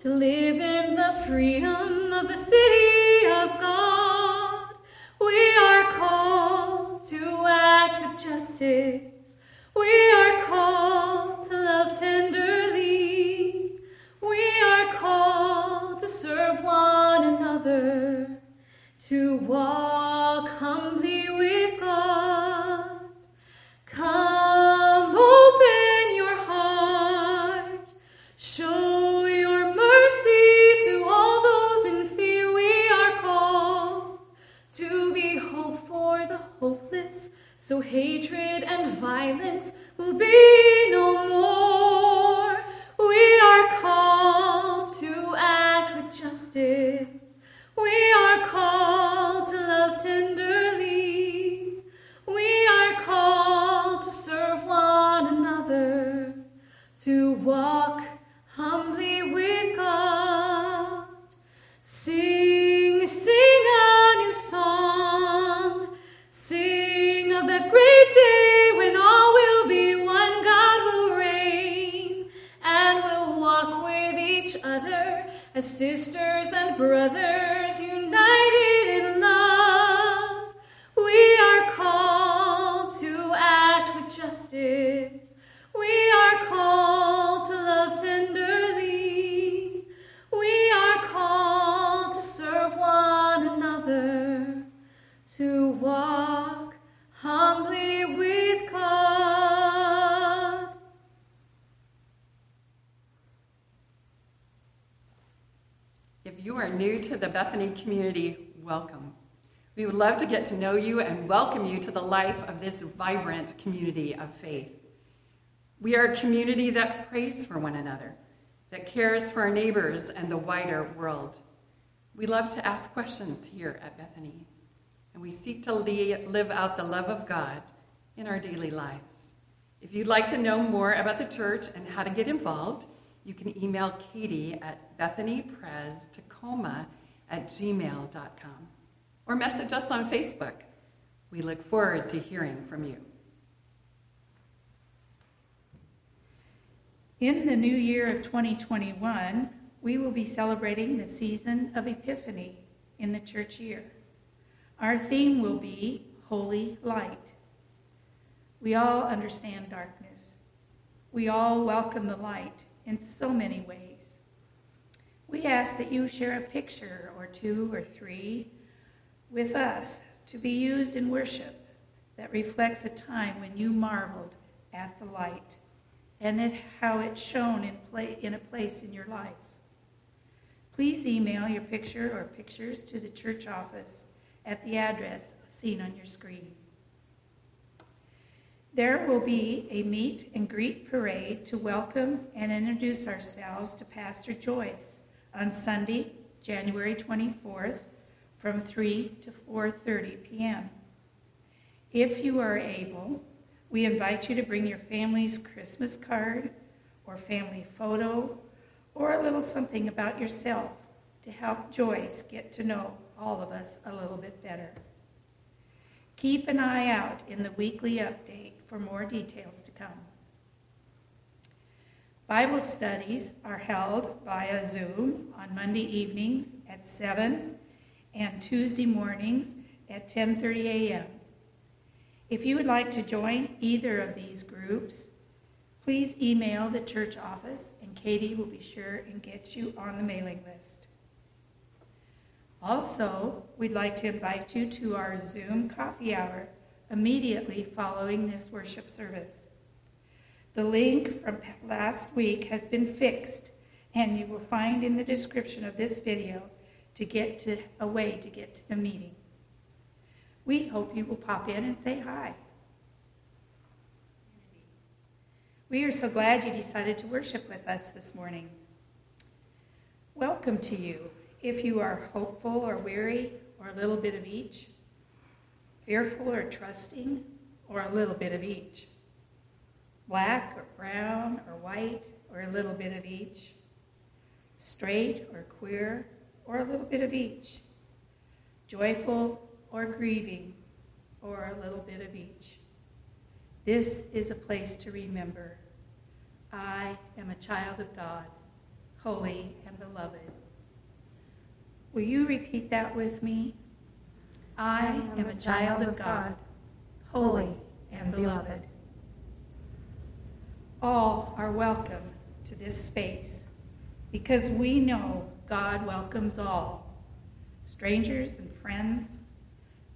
to live in the freedom of the city of God. We are called to act with justice. That great day when all will be one. God will reign and will walk with each other as sisters and brothers Bethany community, welcome. We would love to get to know you and welcome you to the life of this vibrant community of faith. We are a community that prays for one another, that cares for our neighbors and the wider world. We love to ask questions here at Bethany, and we seek to live out the love of God in our daily lives. If you'd like to know more about the church and how to get involved, you can email Katie at bethanyprestacoma at gmail.com or message us on Facebook. We look forward to hearing from you. In the new year of 2021, we will be celebrating the season of Epiphany in the church year. Our theme will be Holy Light. We all understand darkness. We all welcome the light in so many ways. We ask that you share a picture or two or three with us to be used in worship that reflects a time when you marveled at the light and at how it shone in, in a place in your life. Please email your picture or pictures to the church office at the address seen on your screen. There will be a meet and greet parade to welcome and introduce ourselves to Pastor Joyce on Sunday, January 24th from 3 to 4:30 p.m. If you are able, we invite you to bring your family's Christmas card or family photo or a little something about yourself to help Joyce get to know all of us a little bit better. Keep an eye out in the weekly update for more details to come. Bible studies are held via Zoom on Monday evenings at 7 and Tuesday mornings at 10:30 a.m. If you would like to join either of these groups, please email the church office and Katie will be sure and get you on the mailing list. Also, we'd like to invite you to our Zoom coffee hour immediately following this worship service. The link from last week has been fixed, and you will find in the description of this video to get to a way to get to the meeting. We hope you will pop in and say hi. We are so glad you decided to worship with us this morning. Welcome to you. If you are hopeful or weary, or a little bit of each, fearful or trusting, or a little bit of each, black or brown or white, or a little bit of each, straight or queer, or a little bit of each, joyful or grieving, or a little bit of each. This is a place to remember I am a child of God, holy and beloved. Will you repeat that with me? I am a child of God, holy and beloved. All are welcome to this space because we know God welcomes all, strangers and friends.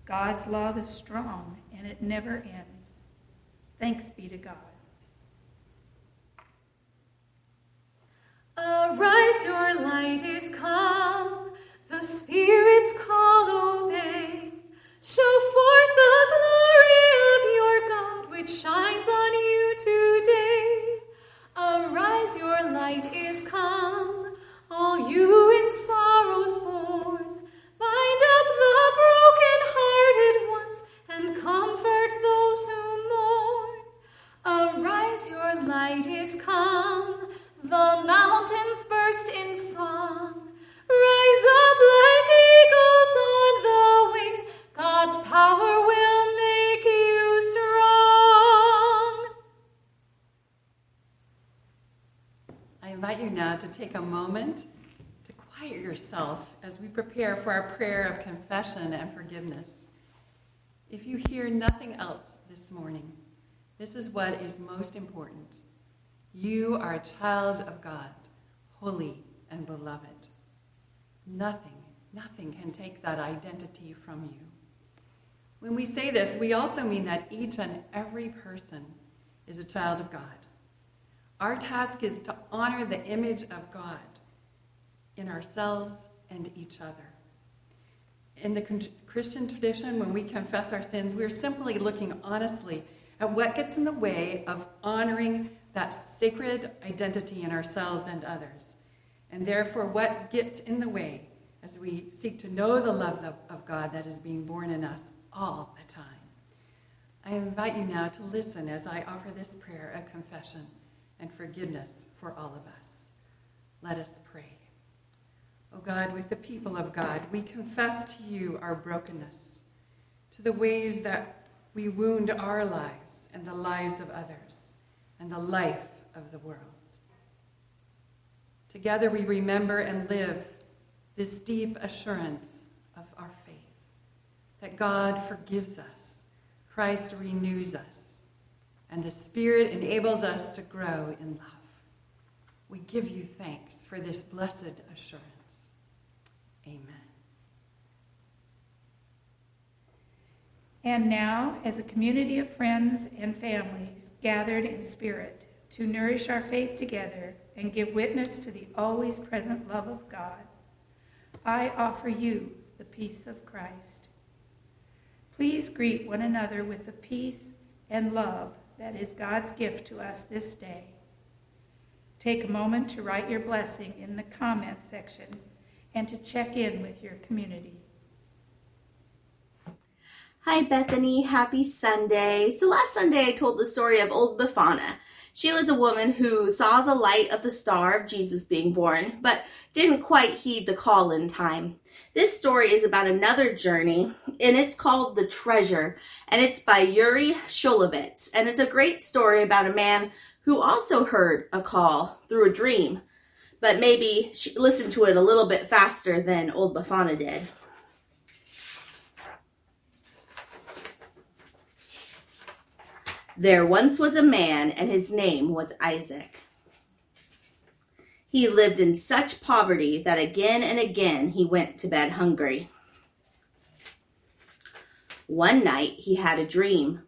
God's love is strong and it never ends. Thanks be to God. Arise, your light is come, the Spirit's call obey. Show forth the glory of your God, which shines on you today. Arise, your light is come, all you in sorrows born. Bind up the broken-hearted ones and comfort those who mourn. Arise, your light is come, the mountains burst in song. Rise up like eagles on the wing. God's power will invite you now to take a moment to quiet yourself as we prepare for our prayer of confession and forgiveness. If you hear nothing else this morning, this is what is most important. You are a child of God, holy and beloved. Nothing, nothing can take that identity from you. When we say this, we also mean that each and every person is a child of God. Our task is to honor the image of God in ourselves and each other. In the Christian tradition, when we confess our sins, we're simply looking honestly at what gets in the way of honoring that sacred identity in ourselves and others. And therefore, what gets in the way as we seek to know the love of, God that is being born in us all the time. I invite you now to listen as I offer this prayer of confession and forgiveness for all of us. Let us pray. O oh God, with the people of God, we confess to you our brokenness, to the ways that we wound our lives and the lives of others, and the life of the world. Together we remember and live this deep assurance of our faith that God forgives us, Christ renews us, and the Spirit enables us to grow in love. We give you thanks for this blessed assurance. Amen. And now, as a community of friends and families gathered in spirit to nourish our faith together and give witness to the always present love of God, I offer you the peace of Christ. Please greet one another with the peace and love that is God's gift to us this day. Take a moment to write your blessing in the comment section and to check in with your community. Hi, Bethany. Happy Sunday. So last Sunday I told the story of old Befana. She was a woman who saw the light of the star of Jesus being born, but didn't quite heed the call in time. This story is about another journey, and it's called The Treasure, and it's by Uri Shulevitz. And it's a great story about a man who also heard a call through a dream, but maybe she listened to it a little bit faster than old Befana did. There once was a man, and his name was Isaac. He lived in such poverty that again and again he went to bed hungry. One night he had a dream.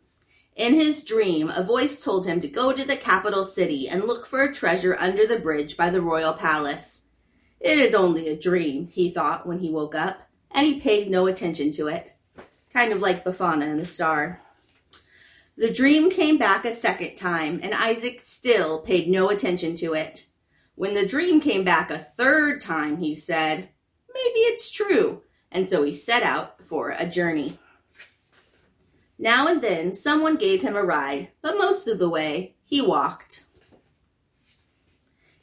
In his dream, a voice told him to go to the capital city and look for a treasure under the bridge by the royal palace. It is only a dream, he thought when he woke up, and he paid no attention to it. Kind of like Befana and the star. The dream came back a second time, and Isaac still paid no attention to it. When the dream came back a third time, he said, Maybe it's true, and so he set out for a journey. Now and then someone gave him a ride, but most of the way he walked.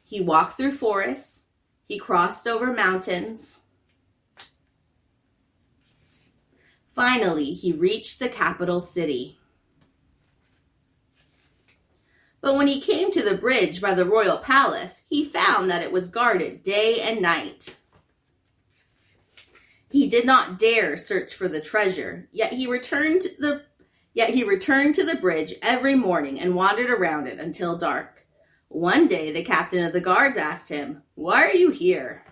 He walked through forests, he crossed over mountains. Finally, he reached the capital city. But when he came to the bridge by the royal palace, he found that it was guarded day and night. He did not dare search for the treasure, yet he returned the yet he returned to the bridge every morning and wandered around it until dark. One day the captain of the guards asked him, "Why are you here?"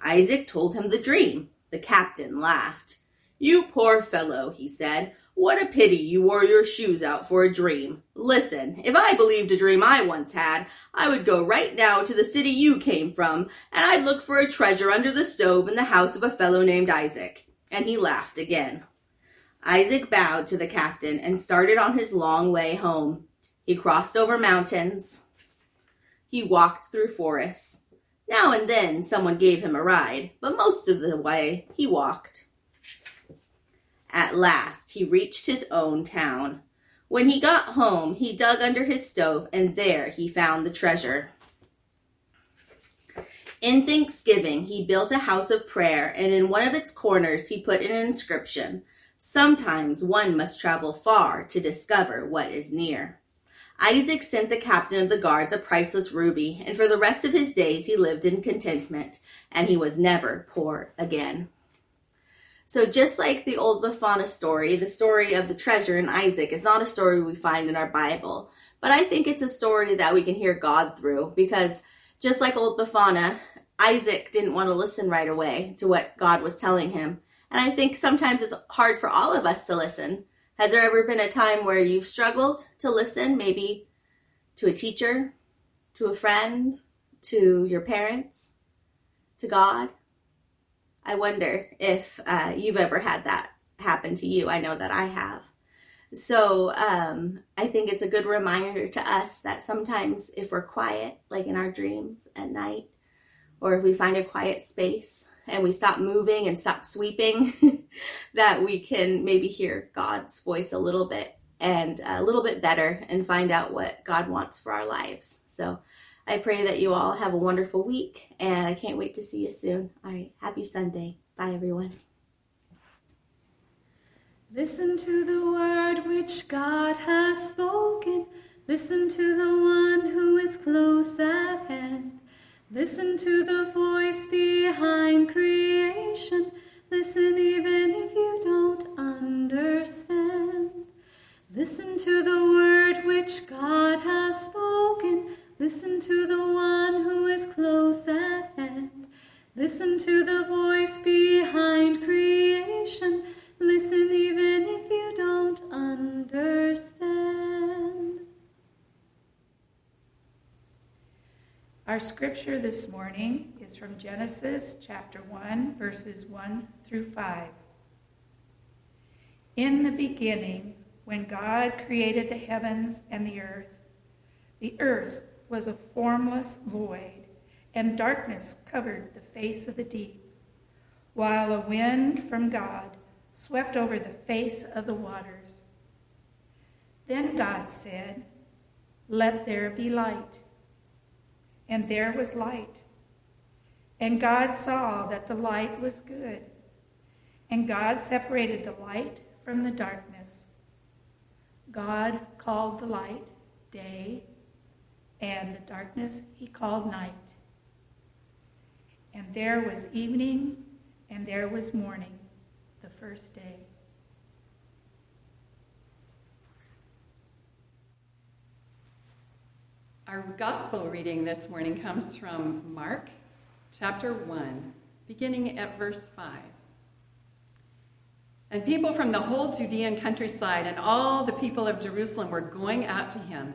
Isaac told him the dream. The captain laughed. You poor fellow, he said. What a pity you wore your shoes out for a dream. Listen, if I believed a dream I once had, I would go right now to the city you came from, and I'd look for a treasure under the stove in the house of a fellow named Isaac. And he laughed again. Isaac bowed to the captain and started on his long way home. He crossed over mountains. He walked through forests. Now and then someone gave him a ride, but most of the way he walked. At last, he reached his own town. When he got home, he dug under his stove, and there he found the treasure. In Thanksgiving, he built a house of prayer, and in one of its corners, he put an inscription Sometimes one must travel far to discover what is near. Isaac sent the captain of the guards a priceless ruby, and for the rest of his days he lived in contentment, and he was never poor again. So just like the old Befana story, the story of the treasure in Isaac is not a story we find in our Bible, but I think it's a story that we can hear God through because just like old Befana, Isaac didn't want to listen right away to what God was telling him. And I think sometimes it's hard for all of us to listen. Has there ever been a time where you've struggled to listen, maybe to a teacher, to a friend, to your parents, to God? I wonder if uh, you've ever had that happen to you. I know that I have. So um, I think it's a good reminder to us that sometimes if we're quiet, like in our dreams at night, or if we find a quiet space and we stop moving and stop sweeping, that we can maybe hear God's voice a little bit and a little bit better and find out what God wants for our lives. So I pray that you all have a wonderful week, and I can't wait to see you soon. All right, happy Sunday. Bye, everyone. Listen to the word which God has spoken. Listen to the one who is close at hand. Listen to the voice behind creation. Listen even if you don't understand. Listen to the word which God has spoken. Listen to the one who is close at hand. Listen to the voice behind creation. Listen even if you don't understand. Our scripture this morning is from Genesis chapter 1, verses 1 through 5. In the beginning, when God created the heavens and the earth, the earth was a formless void, and darkness covered the face of the deep, while a wind from God swept over the face of the waters. Then God said, Let there be light. And there was light. And God saw that the light was good. And God separated the light from the darkness. God called the light day, and the darkness he called night. And there was evening, and there was morning, the first day. Our gospel reading this morning comes from Mark chapter 1, beginning at verse 5. And people from the whole Judean countryside and all the people of Jerusalem were going out to him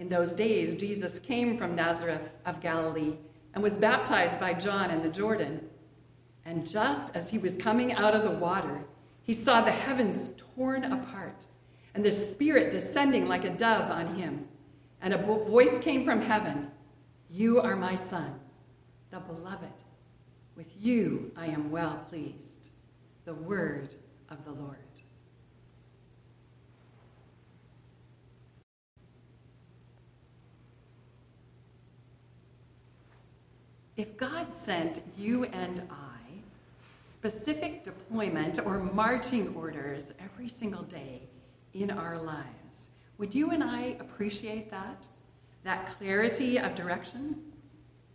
In those days, Jesus came from Nazareth of Galilee and was baptized by John in the Jordan. And just as he was coming out of the water, he saw the heavens torn apart and the Spirit descending like a dove on him. And a voice came from heaven You are my Son, the beloved. With you I am well pleased. The word of the Lord. If God sent you and I specific deployment or marching orders every single day in our lives, would you and I appreciate that? That clarity of direction?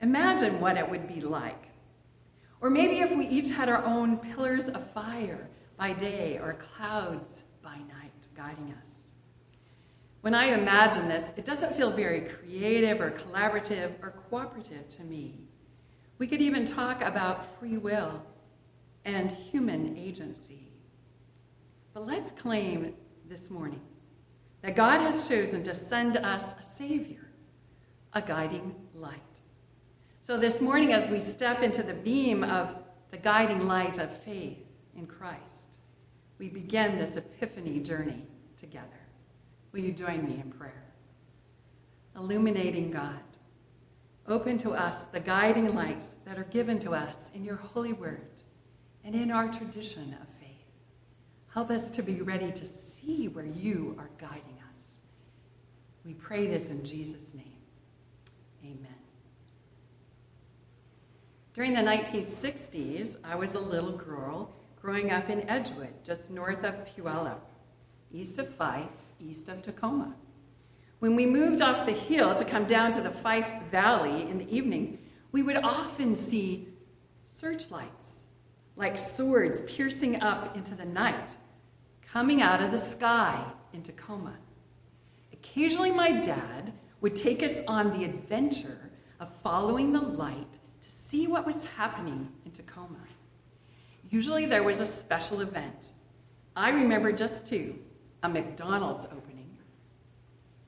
Imagine what it would be like. Or maybe if we each had our own pillars of fire by day or clouds by night guiding us. When I imagine this, it doesn't feel very creative or collaborative or cooperative to me. We could even talk about free will and human agency. But let's claim this morning that God has chosen to send us a Savior, a guiding light. So this morning, as we step into the beam of the guiding light of faith in Christ, we begin this epiphany journey together. Will you join me in prayer? Illuminating God Open to us the guiding lights that are given to us in your holy word and in our tradition of faith. Help us to be ready to see where you are guiding us. We pray this in Jesus' name. Amen. During the 1960s, I was a little girl growing up in Edgewood, just north of Puyallup, east of Fife, east of Tacoma. When we moved off the hill to come down to the Fife Valley in the evening, we would often see searchlights, like swords piercing up into the night, coming out of the sky in Tacoma. Occasionally, my dad would take us on the adventure of following the light to see what was happening in Tacoma. Usually, there was a special event. I remember just two a McDonald's opening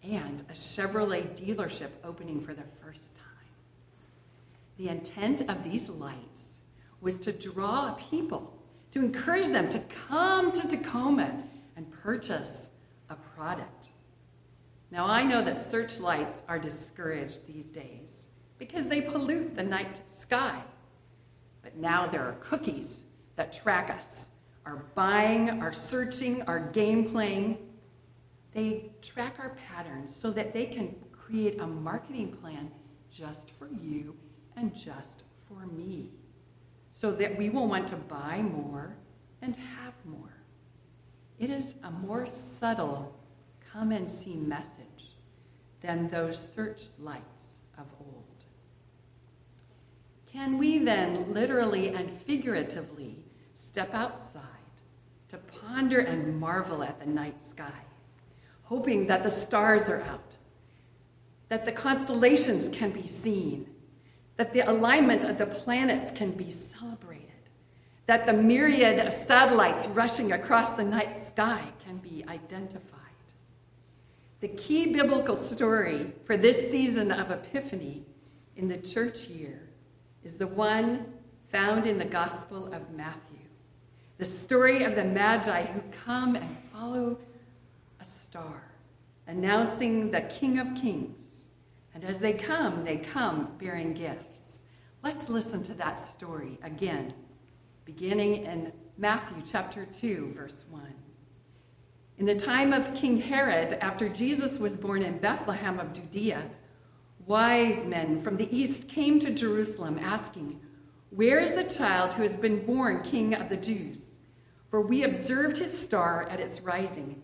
and a Chevrolet dealership opening for the first time. The intent of these lights was to draw people, to encourage them to come to Tacoma and purchase a product. Now, I know that searchlights are discouraged these days because they pollute the night sky. But now there are cookies that track us, our buying, our searching, our game playing, they track our patterns so that they can create a marketing plan just for you and just for me, so that we will want to buy more and have more. It is a more subtle come and see message than those search lights of old. Can we then literally and figuratively step outside to ponder and marvel at the night sky? Hoping that the stars are out, that the constellations can be seen, that the alignment of the planets can be celebrated, that the myriad of satellites rushing across the night sky can be identified. The key biblical story for this season of Epiphany in the church year is the one found in the Gospel of Matthew. The story of the Magi who come and follow star, announcing the King of Kings. And as they come, they come bearing gifts. Let's listen to that story again, beginning in Matthew chapter 2, verse 1. In the time of King Herod, after Jesus was born in Bethlehem of Judea, wise men from the east came to Jerusalem asking, Where is the child who has been born king of the Jews? For we observed his star at its rising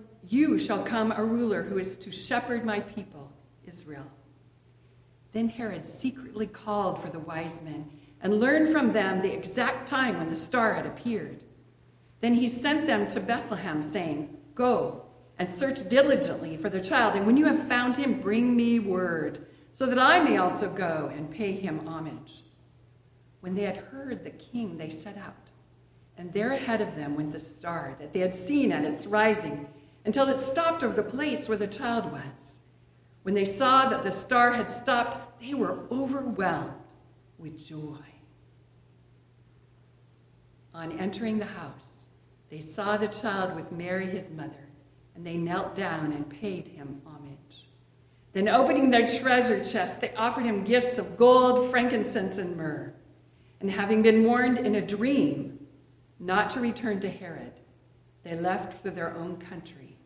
you shall come a ruler who is to shepherd my people, Israel. Then Herod secretly called for the wise men and learned from them the exact time when the star had appeared. Then he sent them to Bethlehem, saying, Go and search diligently for the child, and when you have found him, bring me word, so that I may also go and pay him homage. When they had heard the king, they set out, and there ahead of them went the star that they had seen at its rising, until it stopped over the place where the child was. When they saw that the star had stopped, they were overwhelmed with joy. On entering the house, they saw the child with Mary, his mother, and they knelt down and paid him homage. Then, opening their treasure chest, they offered him gifts of gold, frankincense, and myrrh. And having been warned in a dream not to return to Herod, they left for their own country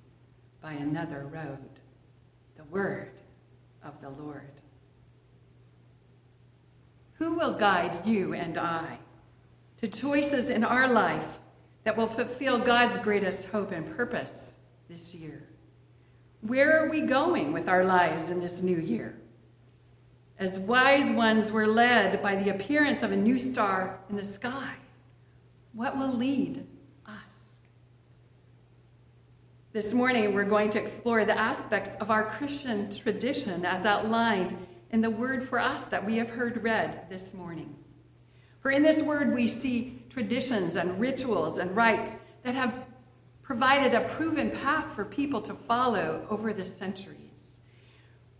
by another road. The word of the Lord. Who will guide you and I to choices in our life that will fulfill God's greatest hope and purpose this year? Where are we going with our lives in this new year? As wise ones were led by the appearance of a new star in the sky, what will lead us? This morning, we're going to explore the aspects of our Christian tradition as outlined in the word for us that we have heard read this morning. For in this word, we see traditions and rituals and rites that have provided a proven path for people to follow over the centuries.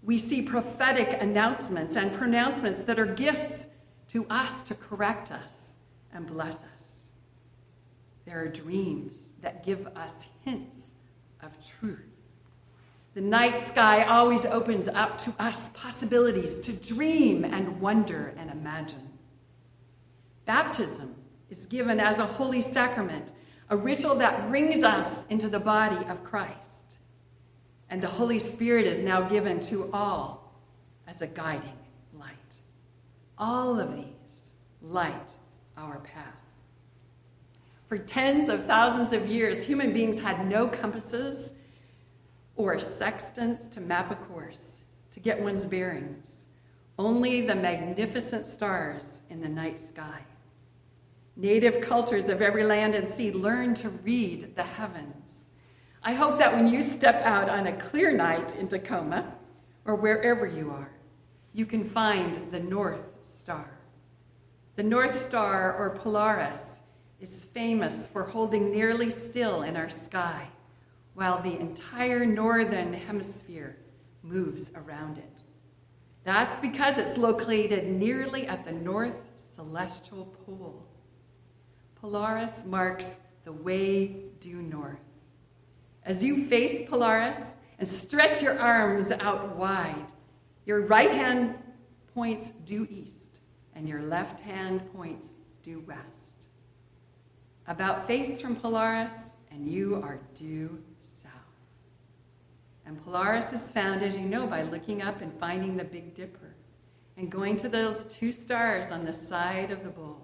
We see prophetic announcements and pronouncements that are gifts to us to correct us and bless us. There are dreams that give us hints of truth. The night sky always opens up to us possibilities to dream and wonder and imagine. Baptism is given as a holy sacrament, a ritual that brings us into the body of Christ. And the Holy Spirit is now given to all as a guiding light. All of these light our path. For tens of thousands of years, human beings had no compasses or sextants to map a course, to get one's bearings, only the magnificent stars in the night sky. Native cultures of every land and sea learn to read the heavens. I hope that when you step out on a clear night in Tacoma, or wherever you are, you can find the North Star. The North Star, or Polaris, is famous for holding nearly still in our sky while the entire northern hemisphere moves around it. That's because it's located nearly at the north celestial pole. Polaris marks the way due north. As you face Polaris and stretch your arms out wide, your right hand points due east and your left hand points due west. About face from Polaris, and you are due south. And Polaris is found, as you know, by looking up and finding the Big Dipper and going to those two stars on the side of the bowl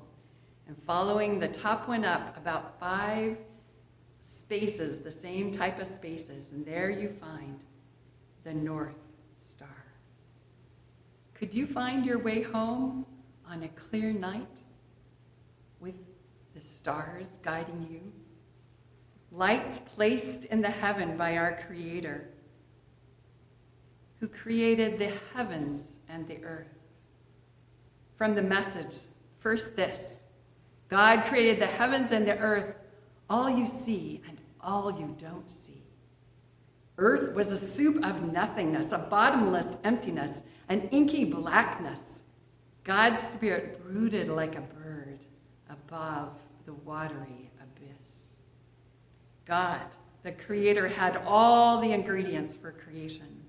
and following the top one up about five spaces, the same type of spaces, and there you find the North Star. Could you find your way home on a clear night stars guiding you? Lights placed in the heaven by our Creator, who created the heavens and the earth. From the message, first this God created the heavens and the earth, all you see and all you don't see. Earth was a soup of nothingness, a bottomless emptiness, an inky blackness. God's spirit brooded like a bird above the watery abyss. God, the creator, had all the ingredients for creation.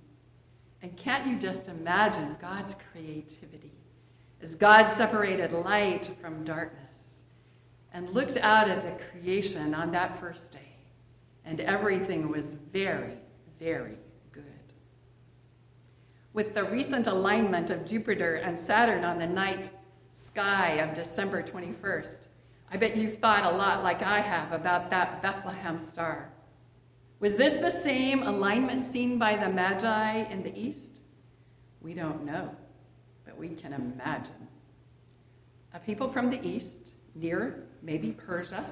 And can't you just imagine God's creativity as God separated light from darkness and looked out at the creation on that first day? and everything was very, very good. With the recent alignment of Jupiter and Saturn on the night sky of December 21st, I bet you've thought a lot like I have about that Bethlehem star. Was this the same alignment seen by the Magi in the east? We don't know, but we can imagine. A people from the east, near maybe Persia,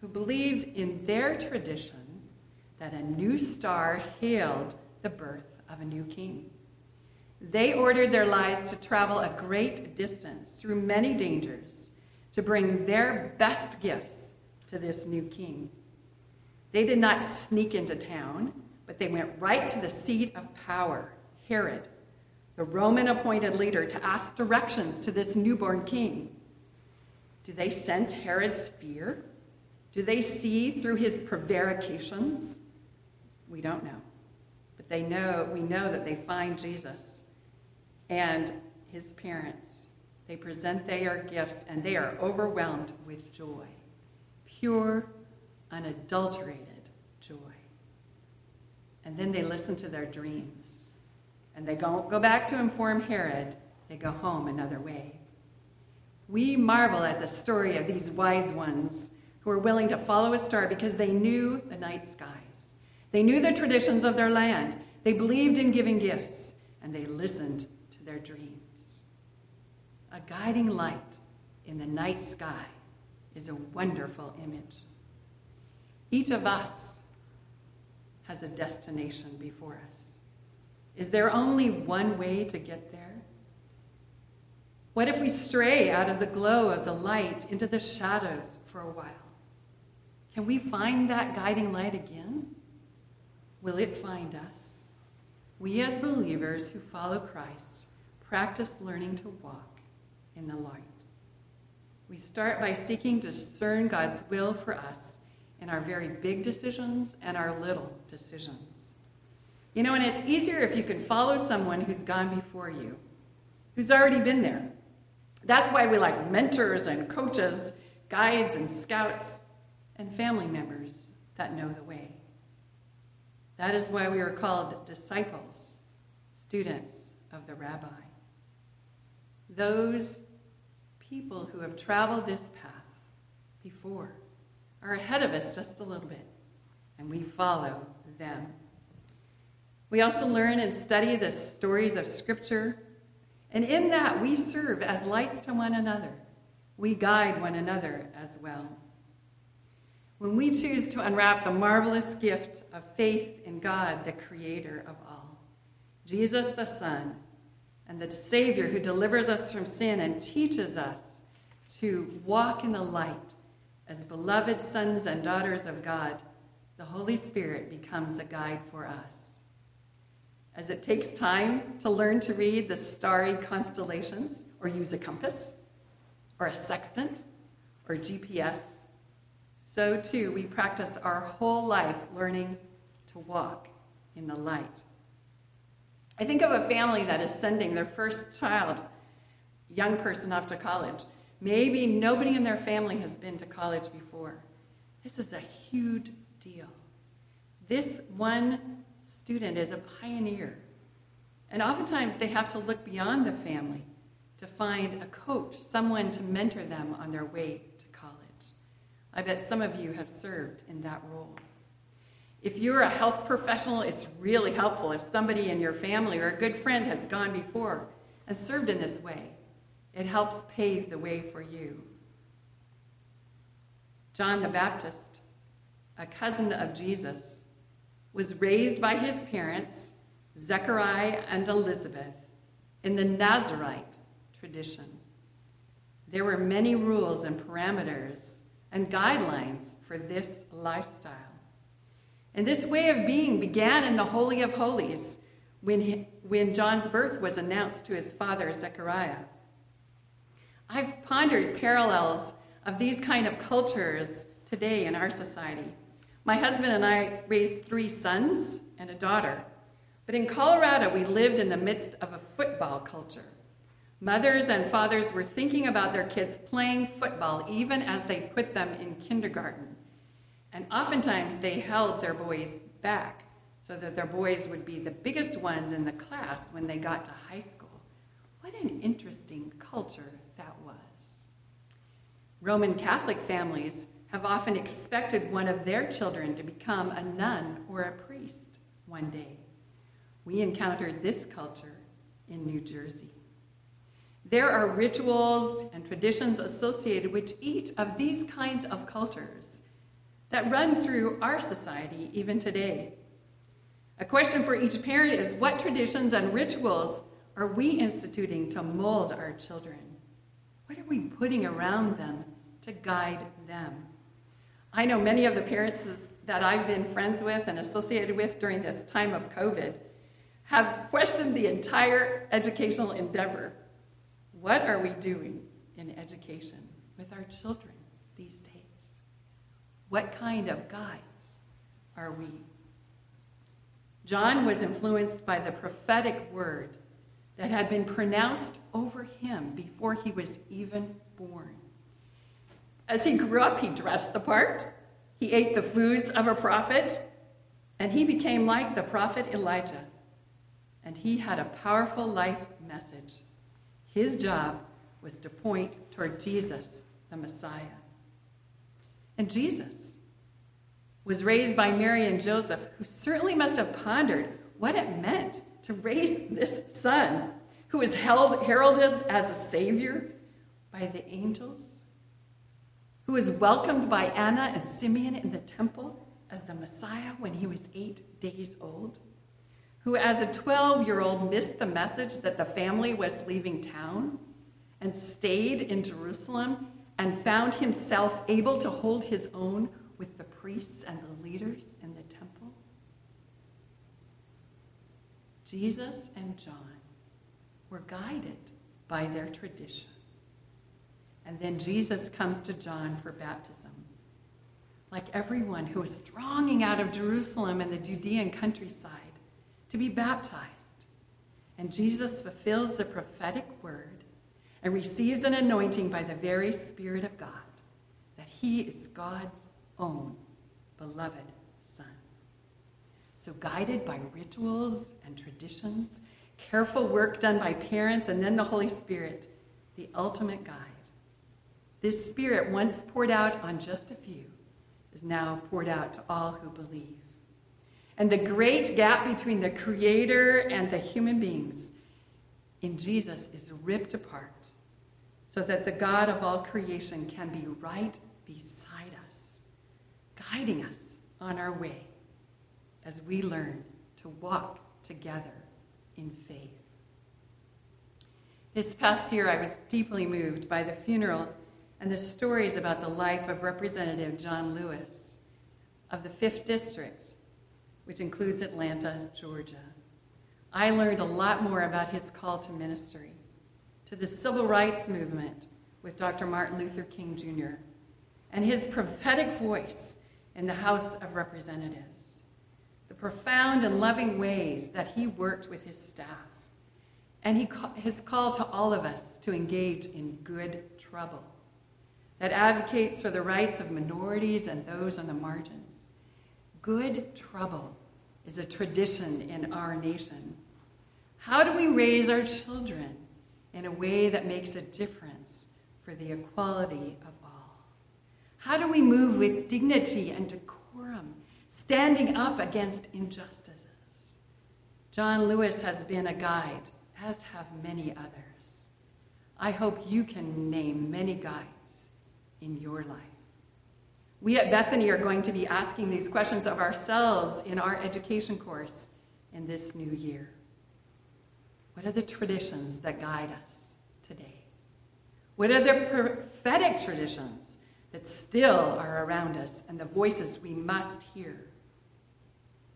who believed in their tradition that a new star hailed the birth of a new king. They ordered their lives to travel a great distance through many dangers to bring their best gifts to this new king. They did not sneak into town, but they went right to the seat of power, Herod, the Roman appointed leader, to ask directions to this newborn king. Do they sense Herod's fear? Do they see through his prevarications? We don't know. But they know, we know that they find Jesus and his parents. They present their gifts and they are overwhelmed with joy. Pure, unadulterated joy. And then they listen to their dreams. And they don't go back to inform Herod, they go home another way. We marvel at the story of these wise ones who were willing to follow a star because they knew the night skies. They knew the traditions of their land. They believed in giving gifts, and they listened to their dreams. A guiding light in the night sky is a wonderful image. Each of us has a destination before us. Is there only one way to get there? What if we stray out of the glow of the light into the shadows for a while? Can we find that guiding light again? Will it find us? We, as believers who follow Christ, practice learning to walk in the light. We start by seeking to discern God's will for us in our very big decisions and our little decisions. You know, and it's easier if you can follow someone who's gone before you, who's already been there. That's why we like mentors and coaches, guides and scouts, and family members that know the way. That is why we are called disciples, students of the rabbi. Those people who have traveled this path before are ahead of us just a little bit, and we follow them. We also learn and study the stories of Scripture, and in that we serve as lights to one another. We guide one another as well. When we choose to unwrap the marvelous gift of faith in God, the Creator of all, Jesus the Son, and the Savior who delivers us from sin and teaches us to walk in the light as beloved sons and daughters of God, the Holy Spirit becomes a guide for us. As it takes time to learn to read the starry constellations, or use a compass, or a sextant, or GPS, so too we practice our whole life learning to walk in the light. I think of a family that is sending their first child, young person, off to college. Maybe nobody in their family has been to college before. This is a huge deal. This one student is a pioneer. And oftentimes they have to look beyond the family to find a coach, someone to mentor them on their way to college. I bet some of you have served in that role. If you're a health professional, it's really helpful if somebody in your family or a good friend has gone before and served in this way. It helps pave the way for you. John the Baptist, a cousin of Jesus, was raised by his parents, Zechariah and Elizabeth, in the Nazarite tradition. There were many rules and parameters and guidelines for this lifestyle. And this way of being began in the Holy of Holies when, he, when John's birth was announced to his father, Zechariah. I've pondered parallels of these kind of cultures today in our society. My husband and I raised three sons and a daughter. But in Colorado, we lived in the midst of a football culture. Mothers and fathers were thinking about their kids playing football even as they put them in kindergarten. And oftentimes they held their boys back so that their boys would be the biggest ones in the class when they got to high school. What an interesting culture that was. Roman Catholic families have often expected one of their children to become a nun or a priest one day. We encountered this culture in New Jersey. There are rituals and traditions associated with each of these kinds of cultures that run through our society even today. A question for each parent is what traditions and rituals are we instituting to mold our children? What are we putting around them to guide them? I know many of the parents that I've been friends with and associated with during this time of COVID have questioned the entire educational endeavor. What are we doing in education with our children? What kind of guides are we? John was influenced by the prophetic word that had been pronounced over him before he was even born. As he grew up, he dressed the part, he ate the foods of a prophet, and he became like the prophet Elijah. And he had a powerful life message. His job was to point toward Jesus, the Messiah. And Jesus was raised by Mary and Joseph, who certainly must have pondered what it meant to raise this son who was held, heralded as a savior by the angels, who was welcomed by Anna and Simeon in the temple as the Messiah when he was eight days old, who as a 12 year old missed the message that the family was leaving town and stayed in Jerusalem and found himself able to hold his own priests and the leaders in the temple. Jesus and John were guided by their tradition. And then Jesus comes to John for baptism. Like everyone who was thronging out of Jerusalem and the Judean countryside to be baptized. And Jesus fulfills the prophetic word and receives an anointing by the very Spirit of God that he is God's own beloved Son. So, guided by rituals and traditions, careful work done by parents, and then the Holy Spirit, the ultimate guide. This Spirit, once poured out on just a few, is now poured out to all who believe. And the great gap between the Creator and the human beings in Jesus is ripped apart so that the God of all creation can be right guiding us on our way as we learn to walk together in faith. This past year, I was deeply moved by the funeral and the stories about the life of Representative John Lewis of the 5th District, which includes Atlanta, Georgia. I learned a lot more about his call to ministry, to the civil rights movement with Dr. Martin Luther King Jr., and his prophetic voice in the House of Representatives the profound and loving ways that he worked with his staff, and he, his call to all of us to engage in good trouble that advocates for the rights of minorities and those on the margins. Good trouble is a tradition in our nation. How do we raise our children in a way that makes a difference for the equality of? How do we move with dignity and decorum standing up against injustices. John Lewis has been a guide, as have many others. I hope you can name many guides in your life. We at Bethany are going to be asking these questions of ourselves in our education course in this new year. What are the traditions that guide us today? What are the prophetic traditions that still are around us and the voices we must hear?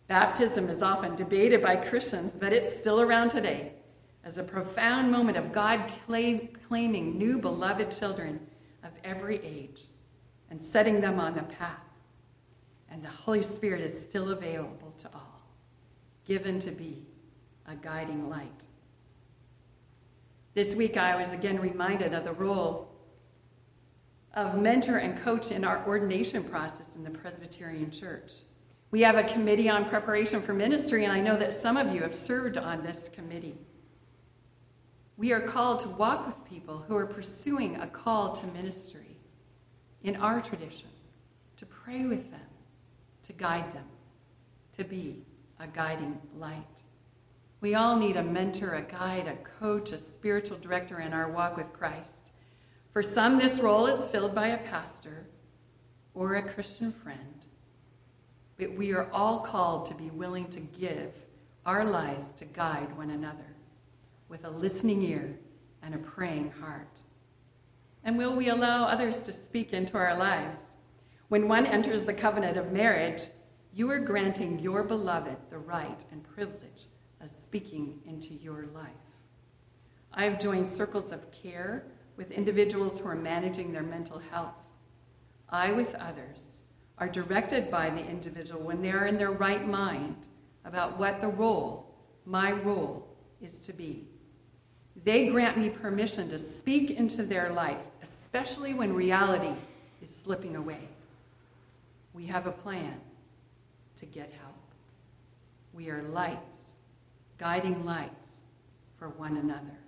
Baptism is often debated by Christians, but it's still around today as a profound moment of God claiming new beloved children of every age and setting them on the path. And the Holy Spirit is still available to all, given to be a guiding light. This week, I was again reminded of the role of mentor and coach in our ordination process in the Presbyterian Church. We have a committee on preparation for ministry, and I know that some of you have served on this committee. We are called to walk with people who are pursuing a call to ministry in our tradition, to pray with them, to guide them, to be a guiding light. We all need a mentor, a guide, a coach, a spiritual director in our walk with Christ. For some, this role is filled by a pastor or a Christian friend. but we are all called to be willing to give our lives to guide one another with a listening ear and a praying heart. And will we allow others to speak into our lives? When one enters the covenant of marriage, you are granting your beloved the right and privilege of speaking into your life. I have joined circles of care with individuals who are managing their mental health. I, with others, are directed by the individual when they are in their right mind about what the role, my role, is to be. They grant me permission to speak into their life, especially when reality is slipping away. We have a plan to get help. We are lights, guiding lights for one another.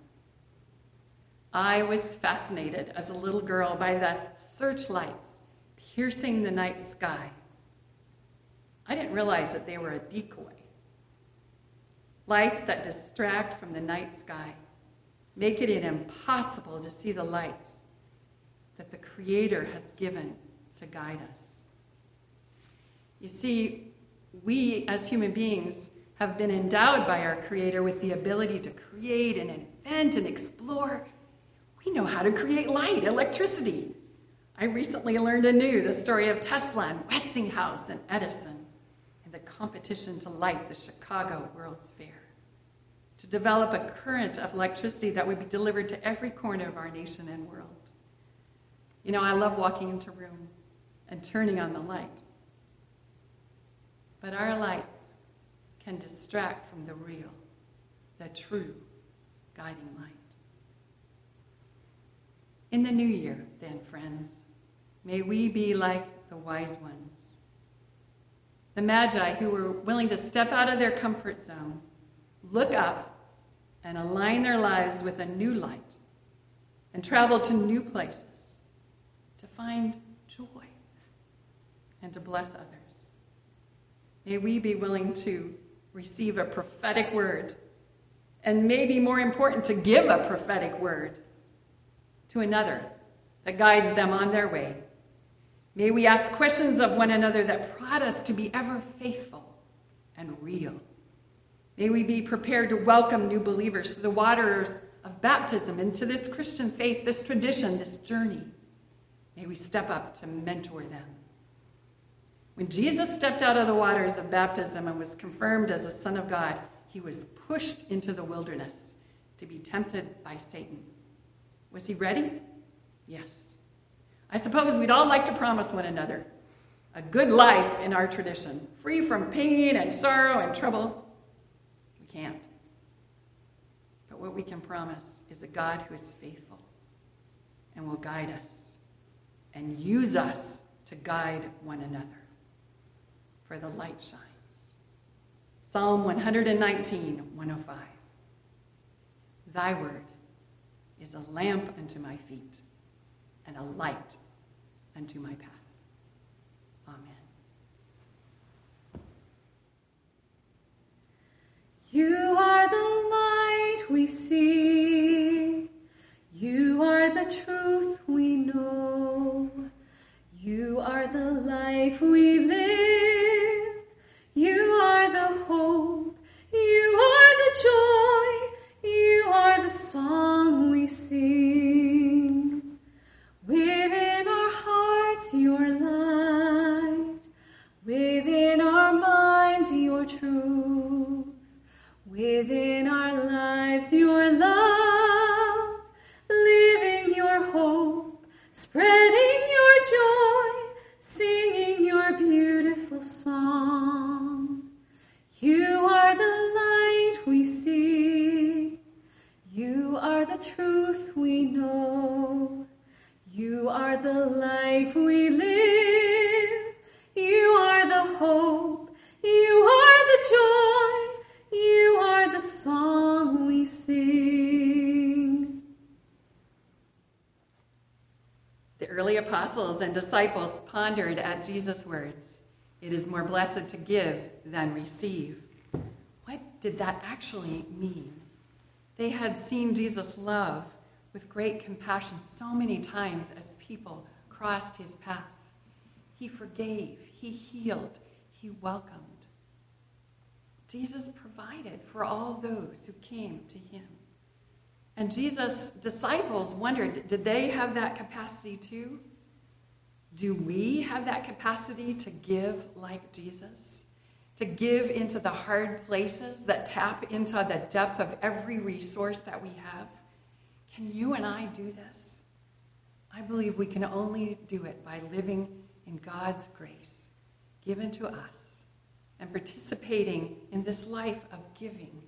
I was fascinated as a little girl by the searchlights piercing the night sky. I didn't realize that they were a decoy. Lights that distract from the night sky, making it impossible to see the lights that the Creator has given to guide us. You see, we as human beings have been endowed by our Creator with the ability to create and invent and explore. We know how to create light, electricity. I recently learned anew the story of Tesla and Westinghouse and Edison and the competition to light the Chicago World's Fair, to develop a current of electricity that would be delivered to every corner of our nation and world. You know, I love walking into a room and turning on the light but our lights can distract from the real, the true guiding light. In the new year, then, friends, may we be like the wise ones, the magi who were willing to step out of their comfort zone, look up, and align their lives with a new light, and travel to new places to find joy and to bless others. May we be willing to receive a prophetic word, and maybe more important, to give a prophetic word to another that guides them on their way. May we ask questions of one another that prod us to be ever faithful and real. May we be prepared to welcome new believers through the waters of baptism into this Christian faith, this tradition, this journey. May we step up to mentor them. When Jesus stepped out of the waters of baptism and was confirmed as a Son of God, he was pushed into the wilderness to be tempted by Satan. Was he ready? Yes. I suppose we'd all like to promise one another a good life in our tradition, free from pain and sorrow and trouble. We can't. But what we can promise is a God who is faithful and will guide us and use us to guide one another for the light shines. Psalm 119, 105. Thy word is a lamp unto my feet and a light unto my path. Amen. You are the light we see. You are the truth we know. You are the life we live. Within our lives, your love, apostles and disciples pondered at Jesus' words. It is more blessed to give than receive. What did that actually mean? They had seen Jesus' love with great compassion so many times as people crossed his path. He forgave, he healed, he welcomed. Jesus provided for all those who came to him. And Jesus' disciples wondered did they have that capacity too? Do we have that capacity to give like Jesus? To give into the hard places that tap into the depth of every resource that we have? Can you and I do this? I believe we can only do it by living in God's grace given to us and participating in this life of giving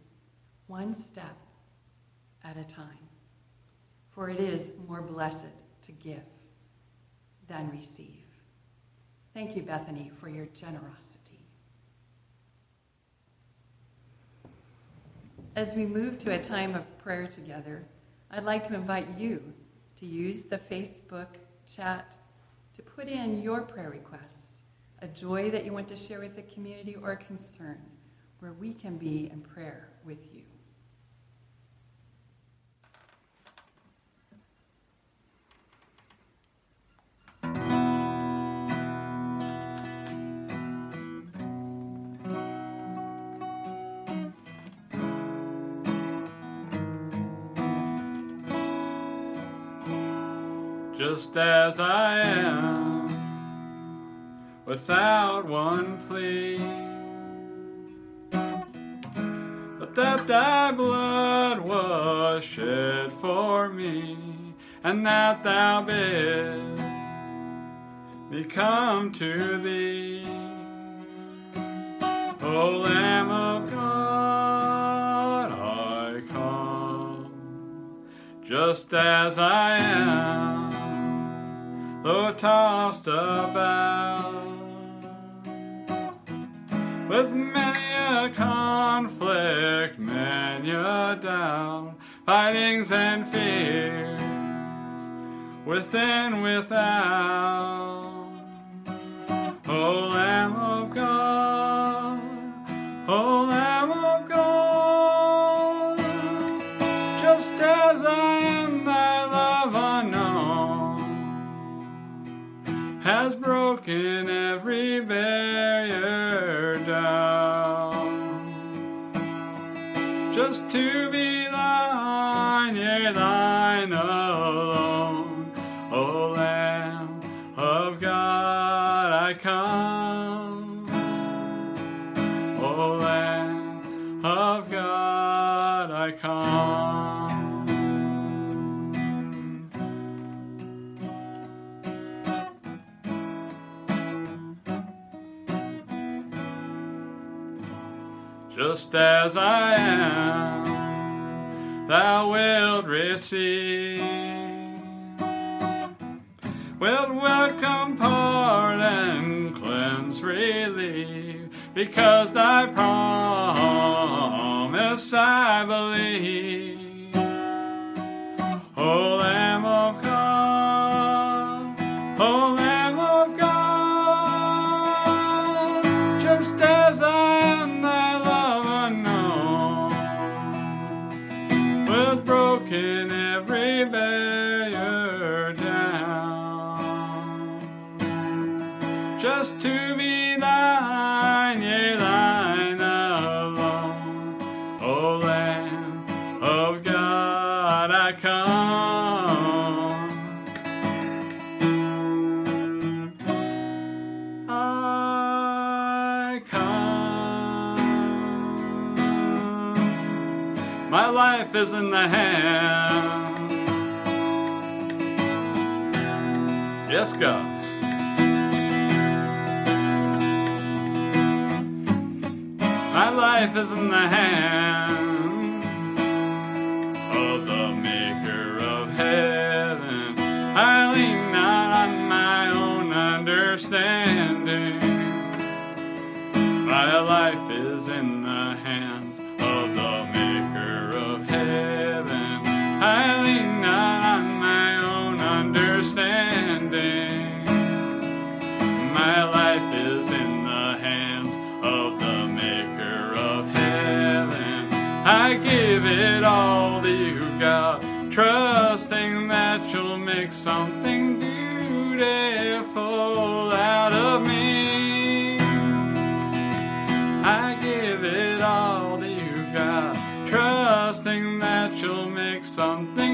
one step at a time. For it is more blessed to give than receive. Thank you, Bethany, for your generosity. As we move to a time of prayer together, I'd like to invite you to use the Facebook chat to put in your prayer requests, a joy that you want to share with the community, or a concern where we can be in prayer with you. Just as I am, without one plea. But that thy blood was shed for me, and that thou bidst me come to thee. O Lamb of God, I come, just as I am though tossed about with many a conflict, many a doubt, fightings and fears within, without. O to be thine, yea, thine alone, O Lamb of God, I come. O Lamb of God, I come. just as I am, thou wilt receive. Wilt welcome, pardon, cleanse, relieve, because thy promise I believe. Is in the hands. Yes, God. My life is in the hands of the Maker of heaven. I lean not on my own understanding. My life make something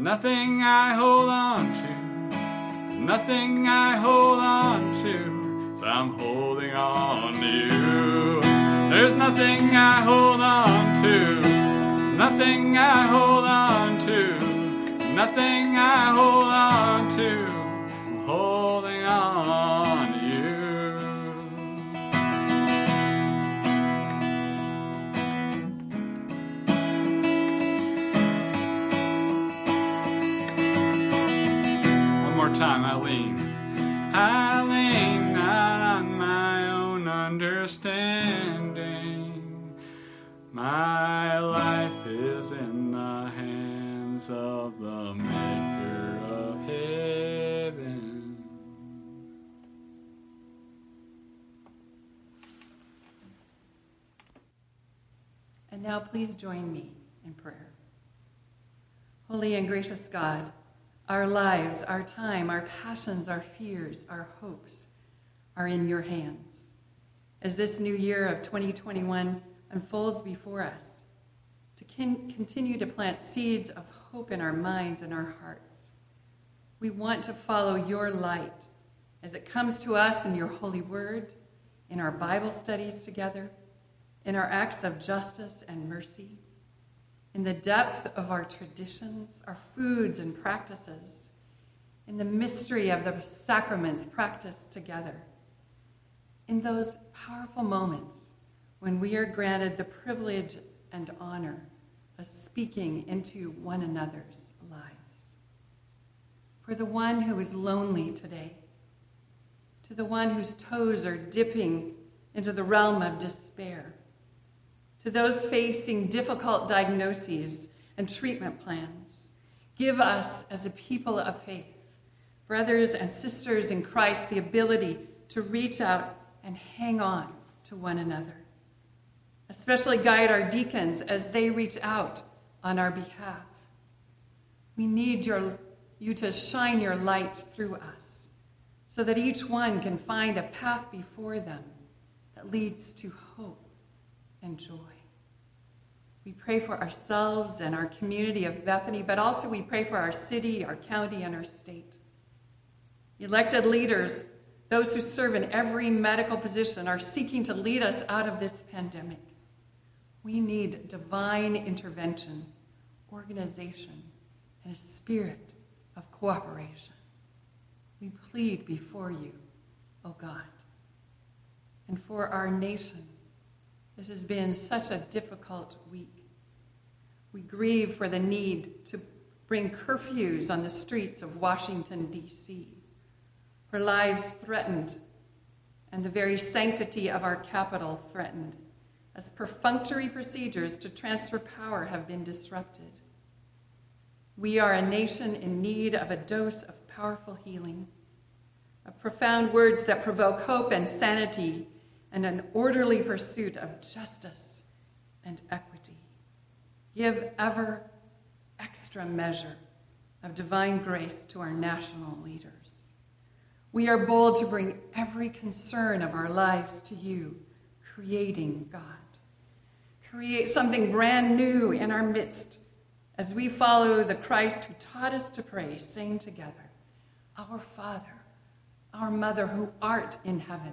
nothing I hold on to. There's nothing I hold on to. So I'm holding on to you. There's nothing I hold on to. Nothing I hold on to. Nothing I hold on to. I'm holding on I lean not on my own understanding. My life is in the hands of the Maker of heaven. And now please join me in prayer. Holy and gracious God, our lives, our time, our passions, our fears, our hopes are in your hands. As this new year of 2021 unfolds before us, to con- continue to plant seeds of hope in our minds and our hearts, we want to follow your light as it comes to us in your holy word, in our Bible studies together, in our acts of justice and mercy, in the depth of our traditions, our foods and practices, in the mystery of the sacraments practiced together, in those powerful moments when we are granted the privilege and honor of speaking into one another's lives. For the one who is lonely today, to the one whose toes are dipping into the realm of despair, to those facing difficult diagnoses and treatment plans. Give us, as a people of faith, brothers and sisters in Christ, the ability to reach out and hang on to one another. Especially guide our deacons as they reach out on our behalf. We need your, you to shine your light through us so that each one can find a path before them that leads to hope and joy. We pray for ourselves and our community of Bethany, but also we pray for our city, our county, and our state. Elected leaders, those who serve in every medical position, are seeking to lead us out of this pandemic. We need divine intervention, organization, and a spirit of cooperation. We plead before you, O God. And for our nation, this has been such a difficult week. We grieve for the need to bring curfews on the streets of Washington, D.C., for lives threatened and the very sanctity of our capital threatened as perfunctory procedures to transfer power have been disrupted. We are a nation in need of a dose of powerful healing, of profound words that provoke hope and sanity, and an orderly pursuit of justice and equity. Give ever extra measure of divine grace to our national leaders. We are bold to bring every concern of our lives to you, creating God. Create something brand new in our midst as we follow the Christ who taught us to pray, saying together, Our Father, our Mother who art in heaven,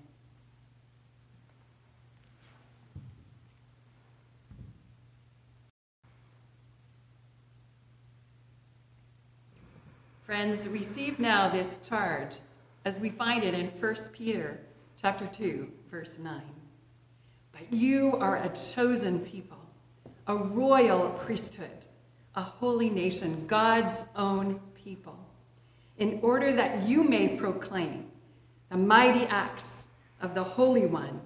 Friends, receive now this charge as we find it in 1 Peter chapter 2, verse 9. But you are a chosen people, a royal priesthood, a holy nation, God's own people, in order that you may proclaim the mighty acts of the Holy One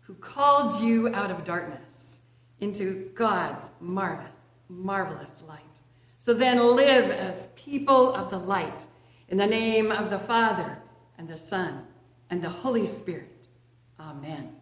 who called you out of darkness into God's marvelous, marvelous light. So then live as people of the light in the name of the Father and the Son and the Holy Spirit. Amen.